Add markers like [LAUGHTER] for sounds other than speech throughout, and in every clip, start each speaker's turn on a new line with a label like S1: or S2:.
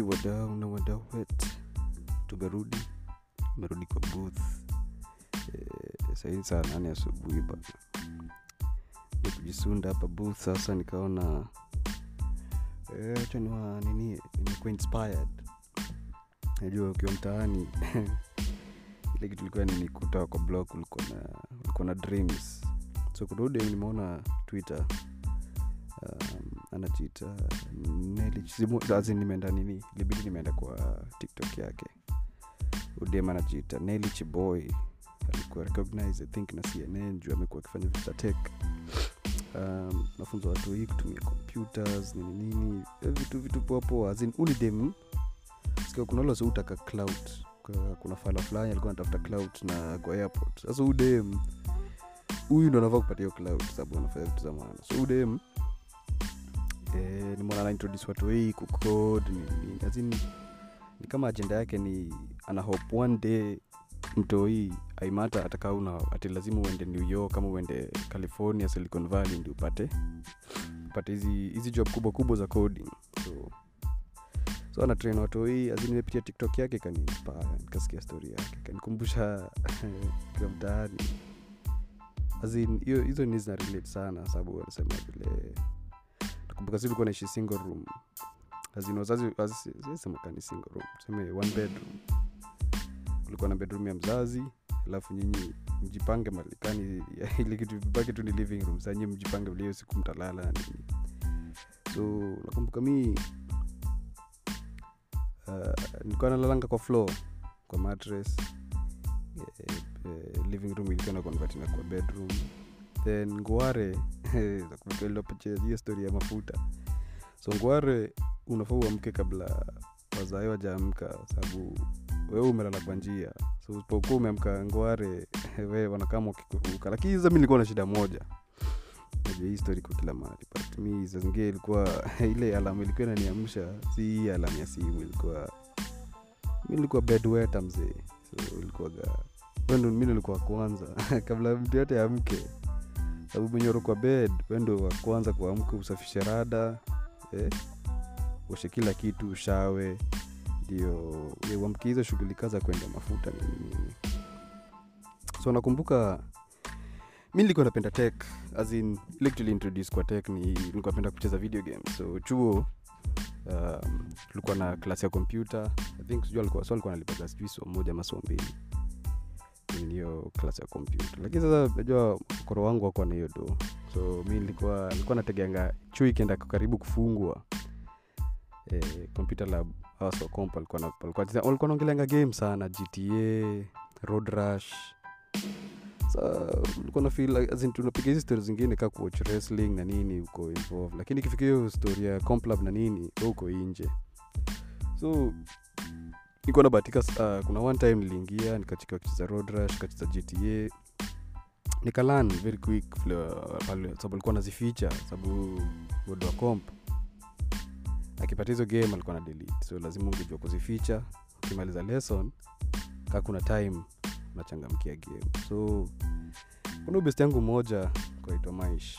S1: vipi wadau na wadau tumerudi tumerudi kwa booth. E, sahii saa nane asubuhi bana nikujisunda hapa booth sasa nikaona hacha e, niwa nini nimekuwa inspired. Najua ukiwa mtaani [LAUGHS] ile kitu ilikuwa ninikuta kwa blog ulikuwa na dreams. So kurudi nimeona twitter anajiita nelichazin nimeenda nini? Libidi nimeenda kwa tiktok yake. Udem anajiita neli chiboy. Alikuwa recognize think na cnn juu amekuwa akifanya vitatek um, nafunza watu hii kutumia computers nini nini. Vitu vitu poapoa ulidem sikia kuna ule utaka cloud. Kuna fala fulani alikuwa anatafuta cloud na kwa airport. Sasa udem. Huyu ndo anavaa kupatia cloud sababu anafanya vitu za maana. So udem eh, nimeona watu hii kucode ni, kama ajenda yake ni ana hope one day mtoi aimata atakauna ati lazima uende new york kama uende california silicon valley ndi upate upate hizi job kubwa kubwa za coding. So so anatrain watoi azinimepitia tiktok yake kaniinspire nikasikia stori yake kanikumbusha [LAUGHS] kiwa mtaani. Hizo ni zina sana sababu anasema vile nakumbuka si ulikuwa naishi single room. Semakani single room. Tuseme one bedroom. Kulikuwa na bedroom ya mzazi alafu nyinyi mjipange malikani [LAUGHS] ili kitu tu ni living room. Sanyi mjipange vile siku mtalala nini. So nakumbuka mi uh, nilikuwa nalalanga kwa floor kwa mattress. Eh, eh, living room ilikuwa na convert kwa bedroom. Then nguare [LAUGHS] hiyo story ya mafuta. So ngware unafaa uamke kabla wazae wajaamka sababu wewe umelala kwa njia. So umeamka ngware [LAUGHS] we wanakama ukikuruka lakini za mi nilikuwa na shida moja. Hii story kwa kila mahali but mi zingine ilikuwa [LAUGHS] ile alamu ilikuwa inaniamsha si hii alamu ya simu ilikuwa mi nilikuwa bedweta mzee. So ilikuwaga mi nilikuwa kwanza. Kabla mtu yote amke sababu mwenye kwa bed wendo wa kwanza kuamka usafishe rada eh? ushe kila kitu ushawe. Ndio uamke hizo shughuli kaza kwenda mafuta nini so nakumbuka mi nilikuwa napenda tech azin ile kitu introduce kwa tech ni nilikuwa napenda kucheza video games. So chuo um, na klasi ya kompyuta i think sijua alikuwa so alikuwa nalipaga sijui so moja ama so mbili hiyo klas ya kompyuta lakini sasa najua mkoro wangu wakuwa na hiyo do. So mi nilikuwa nilikuwa nategeanga chuo ikienda karibu kufungwa computer lab hasa walikuwa naongeleanga game sana gta road rush. Ulikuwa hizi stori zingine ka kuwatch wrestling na nini uko involved. Lakini ikifika hiyo story ya complab na nini uko inje. So nikuwa nabahatika uh, kuna one time niliingia nikachika kucheza road rush gta nikalan very quick sababu alikuwa nazificha sababu god wa comp. Akipata hizo game alikuwa na delete. So lazima ungejua kuzificha. Ukimaliza lesson kaa kuna time unachangamkia game. So kuna ubest yangu moja kwaitwa maish.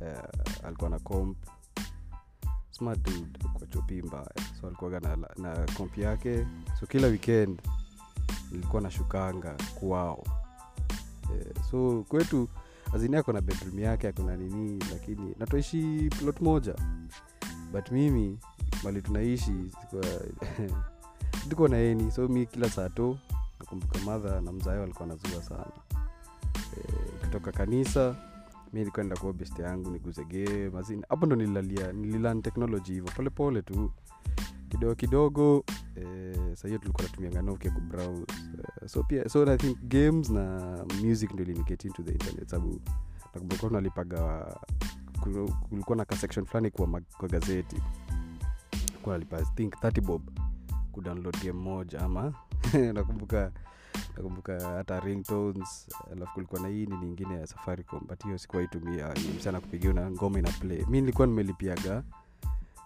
S1: Uh, alikuwa na comp smart dude kwa chopi mbaya so alikuaga na, na kompi yake. So kila weekend nilikuwa nashukanga kwao. Yeah. so kwetu azini ako na bedroom yake akona nini lakini natoishi plot moja. But mimi mali tunaishi tuko [LAUGHS] na so mi kila saa to nakumbuka madha na mzayo alikuwa nazua sana. E, kutoka kanisa mi nilikuwa nenda kuwa best yangu niguze mazini. Hapo ndo nililalia nililan teknoloji hivyo. Polepole tu. Kidogo kidogo eh, sahiyo tulikuwa natumianga nokia e, so pia so i think games na music ndo iliniget into the internet sababu nakumbuka tunalipaga kulikuwa na kasection fulani kwa, kwa gazeti. Kuwa nalipa think 30 bob kudownload game moja ama. [LAUGHS] Nakumbuka nakumbuka hata ringtones alafu kulikuwa na hii ni nyingine ya safaricom but hiyo sikuwaitumia msana kupigiwa na ngoma ina play mi nilikuwa nimelipiaga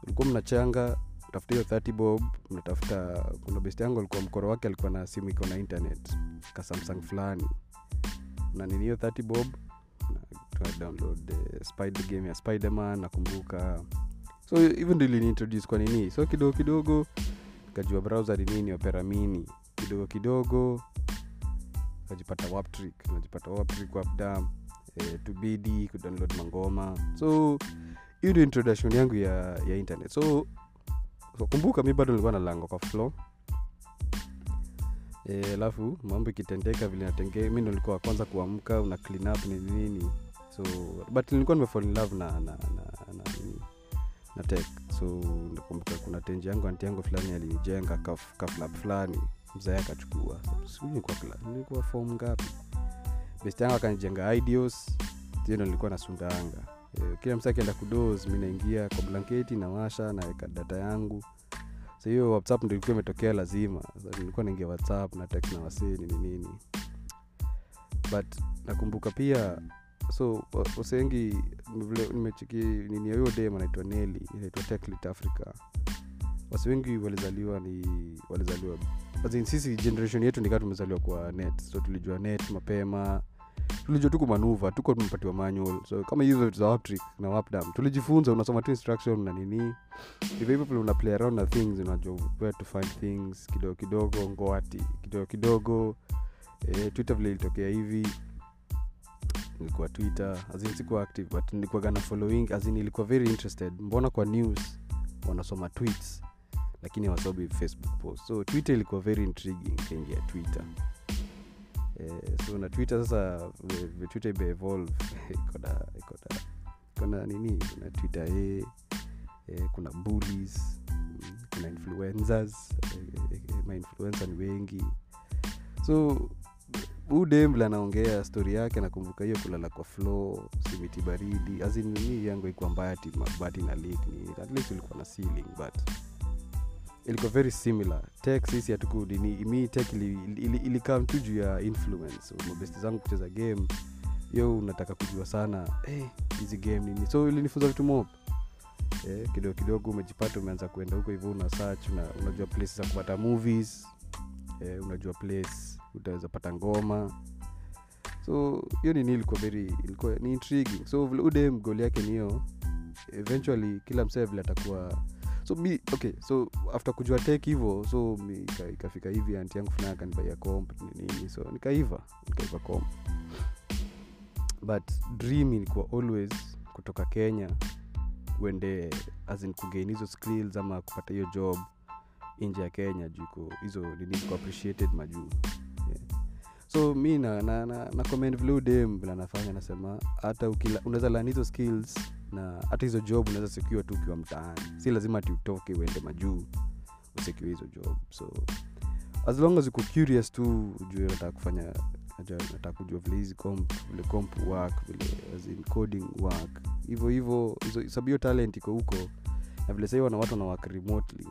S1: ulikuwa mnachanga tafuta hiyo 30 bob mnatafuta kuna best yangu alikuwa mkoro wake alikuwa na simu iko na internet ka samsung fulani. Na nini hiyo 30 bob download spider game ya spiderman nakumbuka. So hivyo ndio iliniintroduce kwa nini. So kidogo kidogo kajua browser ni nini opera mini kidogo kidogo. Unajipata waptrick unajipata waptrick wapdam eh, tubidi kudownload mangoma. So hiyo ndio introduction yangu ya, ya internet. So, so kumbuka mi bado nilikuwa nalango kwa flow alafu e, mambo ikitendeka vile natenge mi nilikuwa kwanza kuamka una clean up ni nini. So but nilikuwa nimefall in love na na na, na, na tech. So nakumbuka kuna tenji yangu anti yangu fulani alinijenga kaf- kaflap fulani mzae akachukua. Nilikuwa form ngapi. Best yangu akanijenga hiyo ndo nilikuwa nasundanga e, kila msa akienda kudos mi naingia kwa blanketi nawasha naweka data yangu. So hiyo whatsapp ndo ilikuwa imetokea lazima. So, nilikuwa naingia whatsapp na text na wasee nini nini. But nakumbuka pia so wa- wase wengi nimechiki nini ya dem anaitwa neli inaitwa techlit africa wase wengi walizaliwa ni walizaliwa. In, sisi generation yetu nikaa tumezaliwa kwa net. So tulijua net mapema. Tulijua tuko manuva tuko tumepatiwa manual. So kama hizo za optric na wapdam tulijifunza unasoma tu instruction na nini. Hivyo una play around na things unajua where to find things kidogo kidogo ngoati kidogo kidogo. Eh, twitter vile ilitokea hivi. Nilikuwa twitter. Azin sikuwa active but nilikuwa gana following. Azin ilikuwa very interested. Mbona kwa news wanasoma tweets lakini hawasomi facebook post. So twitter ilikuwa very intriguing kaingia twitter. Eh, so na twitter sasa twitter imeevolve [LAUGHS] ikona nini? Kuna twitter e eh, kuna bullies kuna influencers. Eh, eh, mainfluencer ni wengi. So huu demble anaongea stori yake nakumbuka hiyo kulala kwa flo simiti baridi. Azinii yangu ikuwa mbaya tibati na lik ni at least ulikuwa na ceiling but ilikuwa very similar. Tek sisi hatukudini mi tek ilikam ili, ili, ilikam tu juu ya influence. Mabesti zangu kucheza game. Yo unataka kujua sana hizi hey, game nini? So ilinifunza vitu mob eh, kidogo kidogo umejipata umeanza kuenda huko hivyo una search una, unajua place za kupata movies. Eh, unajua place utaweza pata ngoma. So hiyo nini ilikuwa very ilikuwa ni intriguing. So vile ude mgoli yake niyo eventually kila msee vile atakuwa so mi okay so after kujua tek hivo so ikafika hivi anti yangu fulani akanibaia comp nini so nikaiva nikaiva comp. But dream ilikuwa always kutoka kenya uende azin kugain hizo skills ama kupata hiyo job nje ya kenya juko hizo ziko appreciated majuu. So mi na, na, na, na comment vile udem vile anafanya nasema hata unaweza lan hizo skills na hata hizo job unaweza secure tu ukiwa mtaani. Si lazima ati utoke uende majuu usekiwe hizo job. So as long as uko curious tu ujue nataka kufanya nataka kujua vile hizi comp vile comp work vile coding work. Hivyo hivyo sababu hiyo talent iko huko na vile sahii wana watu wana work remotely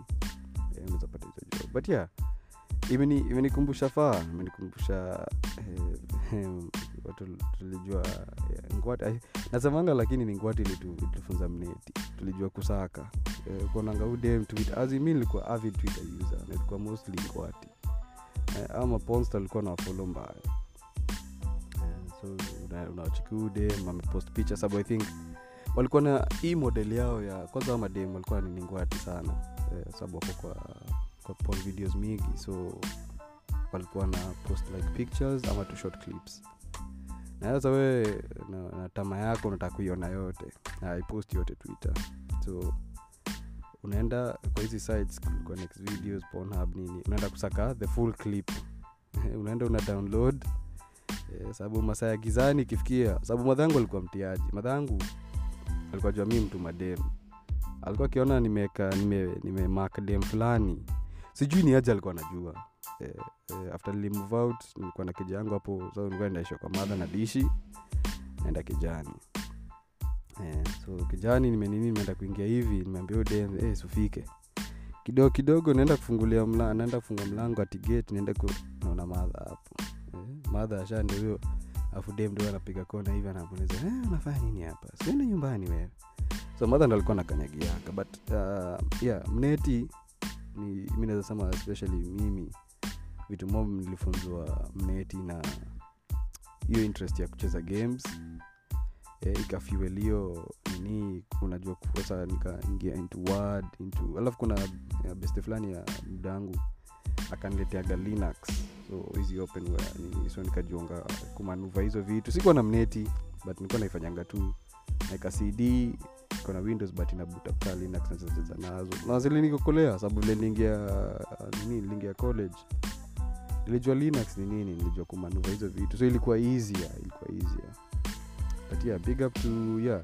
S1: pata hizo job. But yeah imeni imenikumbusha faa imenikumbusha eh, [LAUGHS] tulijua yeah, ngwati nasemanga lakini ni ngwati ilitufunza mneti. Tulijua kusaka. Eh, kuonanga udem twitter azi nilikuwa mostly ngwati. Eh, ama ponsta alikuwa na wafolo mbaya. Eh, picha sababu i think walikuwa na hii model yao ya kwanza madem walikuwa ni sana. Eh, sababu wako kwa kwa pon videos mingi so walikuwa na post like pictures ama tu short clips na sasa na, na tama yako unataka kuiona yote. Aipost yote twitter. So unaenda kwa hizi sites kwa next videos pornhub nini unaenda kusaka the full clip. [LAUGHS] Unaenda una download. Eh, sababu masaa ya gizani ikifikia sababu madhangu alikuwa mtiaji. Madhangu alikuwa jua mii mtu madem. Alikuwa akiona nimeka nime, nime dem fulani. Sijui ni aje alikuwa anajua after nilimove out nilikuwa na kija yangu hapo so nilikuwa naisha kwa madha na dishi naenda kijani. Eh, so kijani nimenini nimeenda kuingia hivi nimeambia huyo eh, sufike kidogo kidogo naenda kufungulia mla, naenda kufunga mlango atigeti naenda ku naona madha hapo. Eh, madha asha ndio huyo afu dem ndio anapiga kona hivi anamuuliza eh, unafanya nini hapa? Siende nyumbani wewe. So madha ndo alikuwa nakanyagiaka but uh, yeah mneti mi naweza sema especially mimi vitu mob nilifunzwa mneti na hiyo interest ya kucheza games. E, ikafuel hiyo nini unajua sasa nikaingia into word into alafu kuna ya beste fulani ya mdangu akanileteaga linux. So hizi openware nini so nikajiunga kumanuva hizo vitu. Sikuwa na mneti but nilikuwa naifanyanga tu. Naika cd kona windows but inabuta linux nacheza nazo. Na zilinikokolea sababu vile niliingia nini niliingia college nilijua linux ni nini nilijua kumanuva hizo vitu. So ilikuwa easier ilikuwa easier but yeah big up to yeah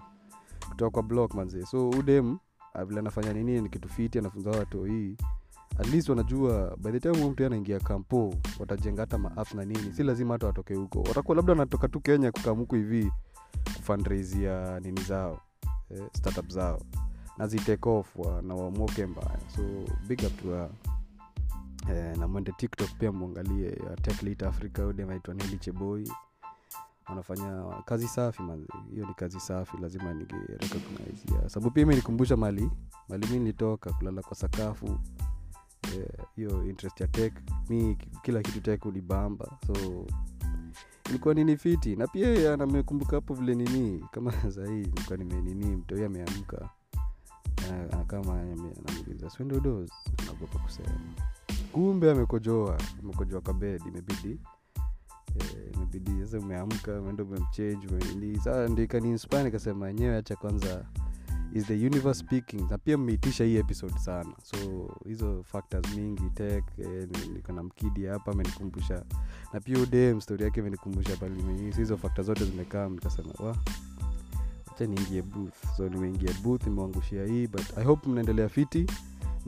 S1: kutoka kwa block manzee so udem ah, vile anafanya nini ni kitu fiti anafunza watu hii. At least wanajua by the time mtu anaingia kampo watajenga hata maaf na nini. Si lazima hata watoke huko. Watakuwa labda wanatoka tu kenya kukamuku hivi kufundraisia nini zao eh, startup zao. Na zitake na wamoke mbaya. So big up to her. Eh, na mwende tiktok pia mwangalie ya tech Lead africa ude naitwa neli cheboi. Wanafanya kazi safi manzi hiyo ni kazi safi lazima nigerecognize sababu pia imenikumbusha mali. Mali mi nilitoka kulala kwa sakafu. Hiyo yeah, interest ya tek mi kila kitu tek ulibamba so ilikuwa nini fiti. Na pia namekumbuka hapo vile nini kama [LAUGHS] sahii nilikuwa nimenini mtoi ameamka. Na kama anamuuliza swindodos anagopa kusema kumbe amekojoa amekojoa kabed imebidi. Eh, imebidi sasa umeamka umeenda umemchange umenini saa ikaniinspire nikasema enyewe acha kwanza is the universe speaking. Na pia mmeitisha hii episode sana. So hizo factors mingi tek eh, niko na mkidi hapa amenikumbusha. Na pia udem story yake imenikumbusha pali hizo factor zote zimekaa nikasema wa acha niingie booth. So nimeingia booth nimeangushia hii but i hope mnaendelea fiti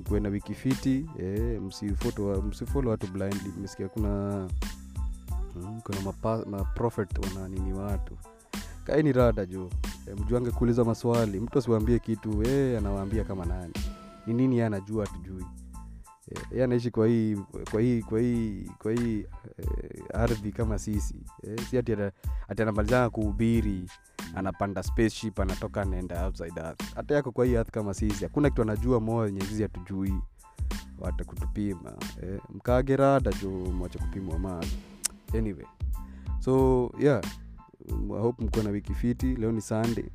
S1: mkuwe na wiki fiti eh, msifolo watu blindly. Mesikia kuna mm, kuna mapa- maprofet wana nini watu. Kaini rada jo eh, mjuange kuuliza maswali. Mtu asiwambie kitu eh, anawaambia kama nani. Ni nini ye anajua hatujui. E, ye anaishi kwa hii kwa hii kwa hii kwa hii eh, ardhi kama sisi. Eh, si ati anamalizana kuhubiri anapanda spaceship anatoka anaenda outside earth. Hata yako kwa hii earth kama sisi hakuna kitu anajua moa yenye sisi hatujui. Wata kutupima eh, mkagera jo mwache kupimwa mali anyway. So yeah I hope mko na wiki fiti. Leo ni sunday.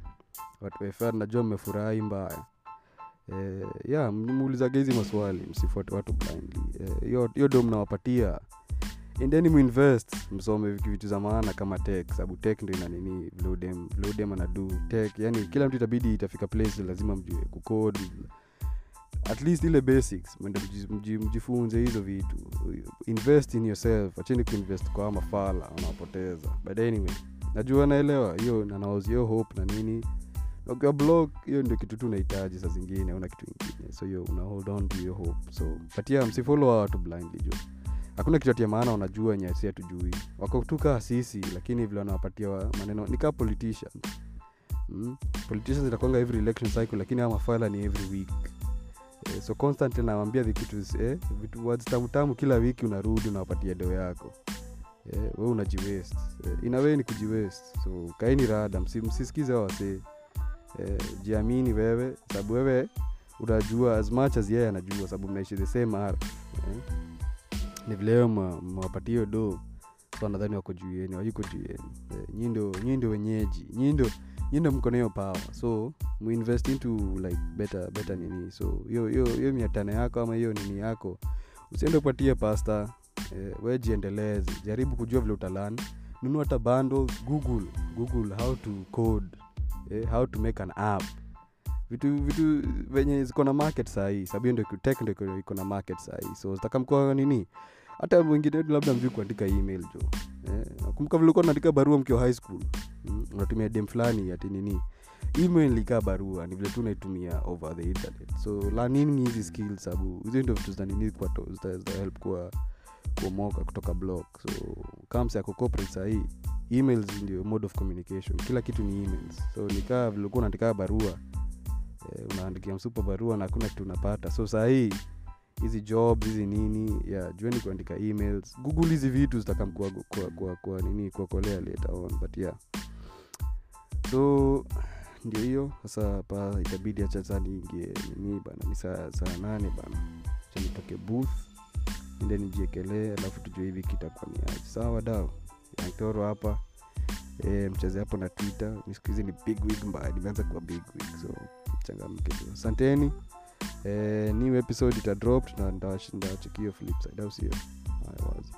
S1: Watu wa najua mmefurahi mbaya. Eh, yeah mmuulizaga hizi maswali. Msifuate watu blindly. Eh, hiyo eh, ndo mnawapatia endeni muinvest msome vitu za maana kama tech sababu tech ndo ina nini vile udem anadu tech. Yani kila mtu itabidi itafika place lazima mjue kucode. At least ile basics mwende mji- mji- mjifunze hizo vitu. Invest in yourself acheni kuinvest kwa mafala wanawapoteza but anyway najua naelewa hiyo nanaozio hope na nini. Ukiwa blog hiyo ndio kitu tu unahitaji saa zingine una kitu ingine. So hiyo una hold on to your hope. So patia msifolo wa watu blindly juu hakuna kitu atia maana wanajua wenye si hatujui. Wako tu sisi lakini vile wanawapatia wa- maneno ni kaa mm? politicians inakwanga every election cycle lakini ama mafala ni every week. Eh, so constantly nawambia vikitu eh, vitu words kila wiki unarudi unawapatia deo yako. Eh, we unajiwest eh, inawe ni kujiwest so kaini rada msi, msisikize hao wasee. Eh, jiamini wewe sababu wewe unajua as much as yeye anajua sababu mnaishi the same ar eh. Ni vile mwapatie do so nadhani wako juu wayuko juu eh, nyi ndo wenyeji nyi ndo nyi ndo hiyo so muinvest into like better better nini. So hiyo hiyo hiyo mia tano yako ama hiyo nini yako usiende upatie pasta eh, we jiendeleze. Jaribu kujua vile utalan. Nunua hata bando google google how to code eh, how to make an app. Vitu vitu venye ziko na market sahii sababu kitu- tech ndio iko- na market sahii so zitakamkua nini hata wengine labda mjui kuandika email jo. Eh, nakumbuka vile ulikuwa unaandika barua mkiwa high school. Mm, unatumia dem fulani ati nini. Email barua ni vile tu naitumia over the internet. So learning hizi skills sababu hizo ndio vitu zitanini zitahelp kwa kuomoka kutoka blog so kams yako corporate sahii emails ndio mode of communication. Kila kitu ni emails. So nikaa vilikuwa unaandikaa barua eh, unaandikia msupa barua na hakuna kitu unapata. So sahii hizi job hizi nini yeah, jueni kuandika emails. Google hizi vitu zitakamkua kwa, kwa, nini kuokolea but yeah. So ndio hiyo. Sasa pa itabidi hacha niingie nini bana ni saa nane bana. Cha booth ende nijiekelee alafu tujue hivi kitakuwa ni aji sawa dao. Yankoro hapa. E, mcheze hapo na twitter. Siku ni big week mbaya nimeanza kuwa big week so changamke tu. Asanteni. Eh, new episode itadropped na ndawachikio flipside au sio? Wazi.